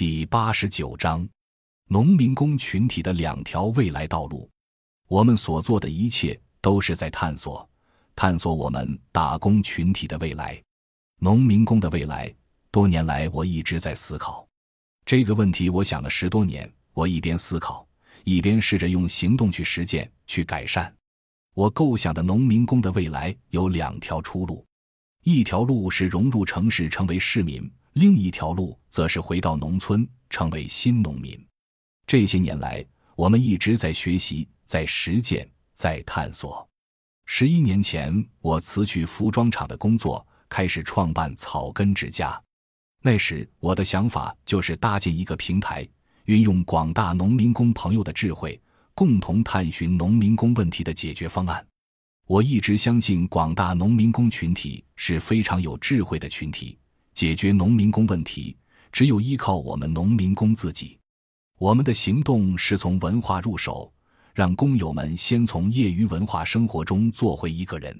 第八十九章：农民工群体的两条未来道路。我们所做的一切都是在探索，探索我们打工群体的未来。农民工的未来，多年来我一直在思考这个问题。我想了十多年，我一边思考，一边试着用行动去实践、去改善。我构想的农民工的未来有两条出路：一条路是融入城市，成为市民。另一条路则是回到农村，成为新农民。这些年来，我们一直在学习，在实践，在探索。十一年前，我辞去服装厂的工作，开始创办草根之家。那时，我的想法就是搭建一个平台，运用广大农民工朋友的智慧，共同探寻农民工问题的解决方案。我一直相信，广大农民工群体是非常有智慧的群体。解决农民工问题，只有依靠我们农民工自己。我们的行动是从文化入手，让工友们先从业余文化生活中做回一个人。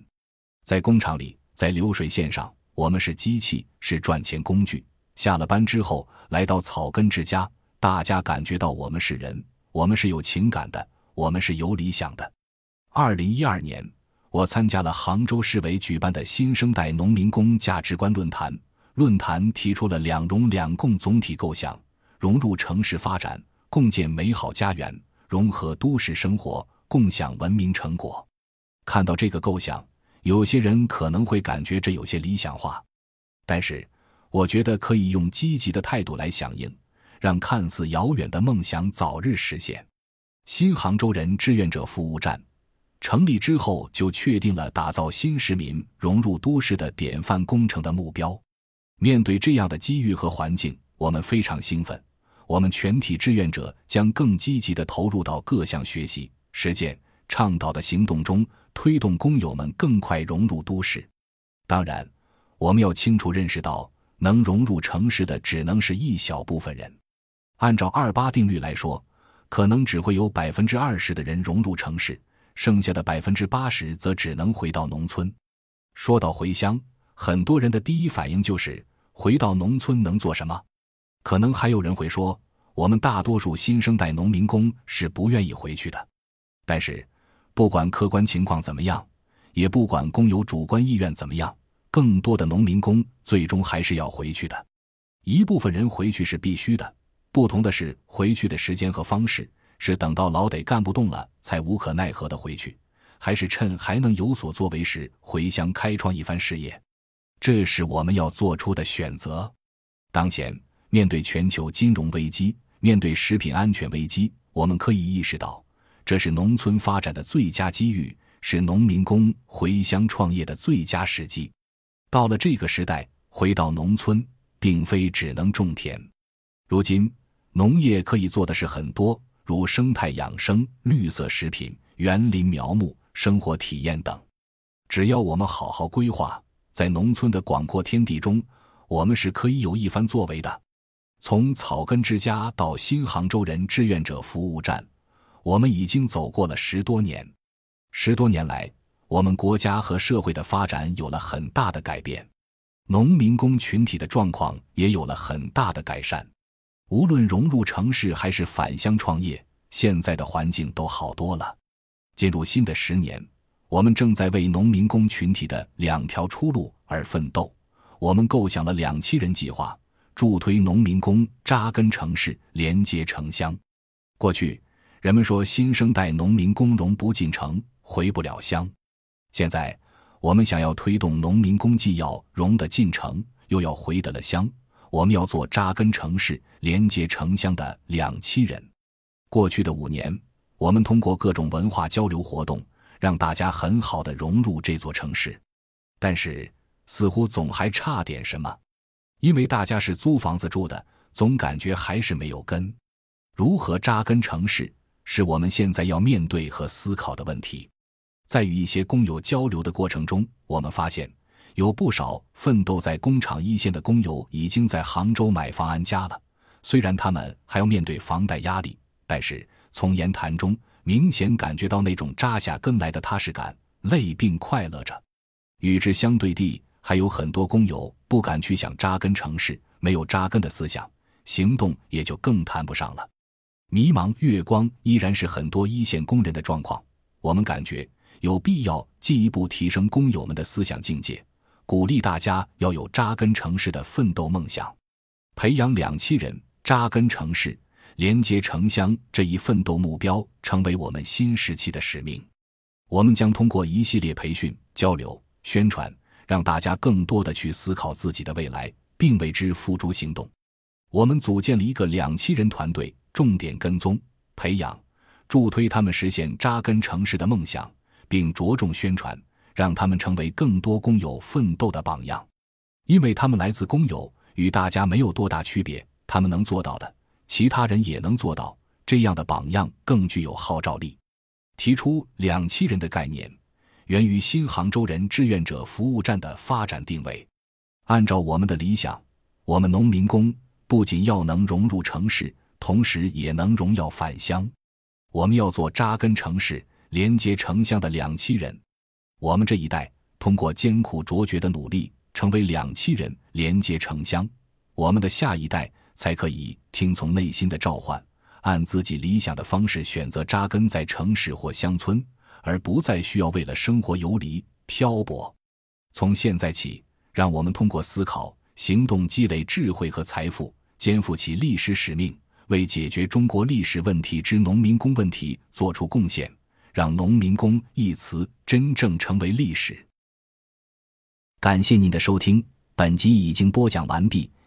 在工厂里，在流水线上，我们是机器，是赚钱工具。下了班之后，来到草根之家，大家感觉到我们是人，我们是有情感的，我们是有理想的。二零一二年，我参加了杭州市委举办的新生代农民工价值观论坛。论坛提出了“两融两共”总体构想，融入城市发展，共建美好家园；融合都市生活，共享文明成果。看到这个构想，有些人可能会感觉这有些理想化，但是我觉得可以用积极的态度来响应，让看似遥远的梦想早日实现。新杭州人志愿者服务站成立之后，就确定了打造新市民、融入都市的典范工程的目标。面对这样的机遇和环境，我们非常兴奋。我们全体志愿者将更积极地投入到各项学习、实践、倡导的行动中，推动工友们更快融入都市。当然，我们要清楚认识到，能融入城市的只能是一小部分人。按照二八定律来说，可能只会有百分之二十的人融入城市，剩下的百分之八十则只能回到农村。说到回乡，很多人的第一反应就是。回到农村能做什么？可能还有人会说，我们大多数新生代农民工是不愿意回去的。但是，不管客观情况怎么样，也不管工友主观意愿怎么样，更多的农民工最终还是要回去的。一部分人回去是必须的，不同的是回去的时间和方式：是等到老得干不动了才无可奈何的回去，还是趁还能有所作为时回乡开创一番事业？这是我们要做出的选择。当前面对全球金融危机，面对食品安全危机，我们可以意识到，这是农村发展的最佳机遇，是农民工回乡创业的最佳时机。到了这个时代，回到农村，并非只能种田。如今，农业可以做的是很多，如生态养生、绿色食品、园林苗木、生活体验等。只要我们好好规划。在农村的广阔天地中，我们是可以有一番作为的。从草根之家到新杭州人志愿者服务站，我们已经走过了十多年。十多年来，我们国家和社会的发展有了很大的改变，农民工群体的状况也有了很大的改善。无论融入城市还是返乡创业，现在的环境都好多了。进入新的十年。我们正在为农民工群体的两条出路而奋斗。我们构想了两栖人计划，助推农民工扎根城市，连接城乡。过去，人们说新生代农民工融不进城，回不了乡。现在，我们想要推动农民工既要融得进城，又要回得了乡。我们要做扎根城市、连接城乡的两栖人。过去的五年，我们通过各种文化交流活动。让大家很好的融入这座城市，但是似乎总还差点什么，因为大家是租房子住的，总感觉还是没有根。如何扎根城市，是我们现在要面对和思考的问题。在与一些工友交流的过程中，我们发现有不少奋斗在工厂一线的工友已经在杭州买房安家了。虽然他们还要面对房贷压力，但是从言谈中。明显感觉到那种扎下根来的踏实感，累并快乐着。与之相对地，还有很多工友不敢去想扎根城市，没有扎根的思想，行动也就更谈不上了。迷茫月光依然是很多一线工人的状况。我们感觉有必要进一步提升工友们的思想境界，鼓励大家要有扎根城市的奋斗梦想，培养两栖人扎根城市、连接城乡这一奋斗目标，成为我们新时期的使命。我们将通过一系列培训、交流、宣传，让大家更多的去思考自己的未来，并为之付诸行动。我们组建了一个两栖人团队。重点跟踪、培养、助推他们实现扎根城市的梦想，并着重宣传，让他们成为更多工友奋斗的榜样。因为他们来自工友，与大家没有多大区别。他们能做到的，其他人也能做到。这样的榜样更具有号召力。提出“两栖人”的概念，源于新杭州人志愿者服务站的发展定位。按照我们的理想，我们农民工不仅要能融入城市。同时也能荣耀返乡。我们要做扎根城市、连接城乡的两栖人。我们这一代通过艰苦卓绝的努力，成为两栖人，连接城乡。我们的下一代才可以听从内心的召唤，按自己理想的方式选择扎根在城市或乡村，而不再需要为了生活游离漂泊。从现在起，让我们通过思考、行动积累智慧和财富，肩负起历史使命。为解决中国历史问题之农民工问题做出贡献，让“农民工”一词真正成为历史。感谢您的收听，本集已经播讲完毕。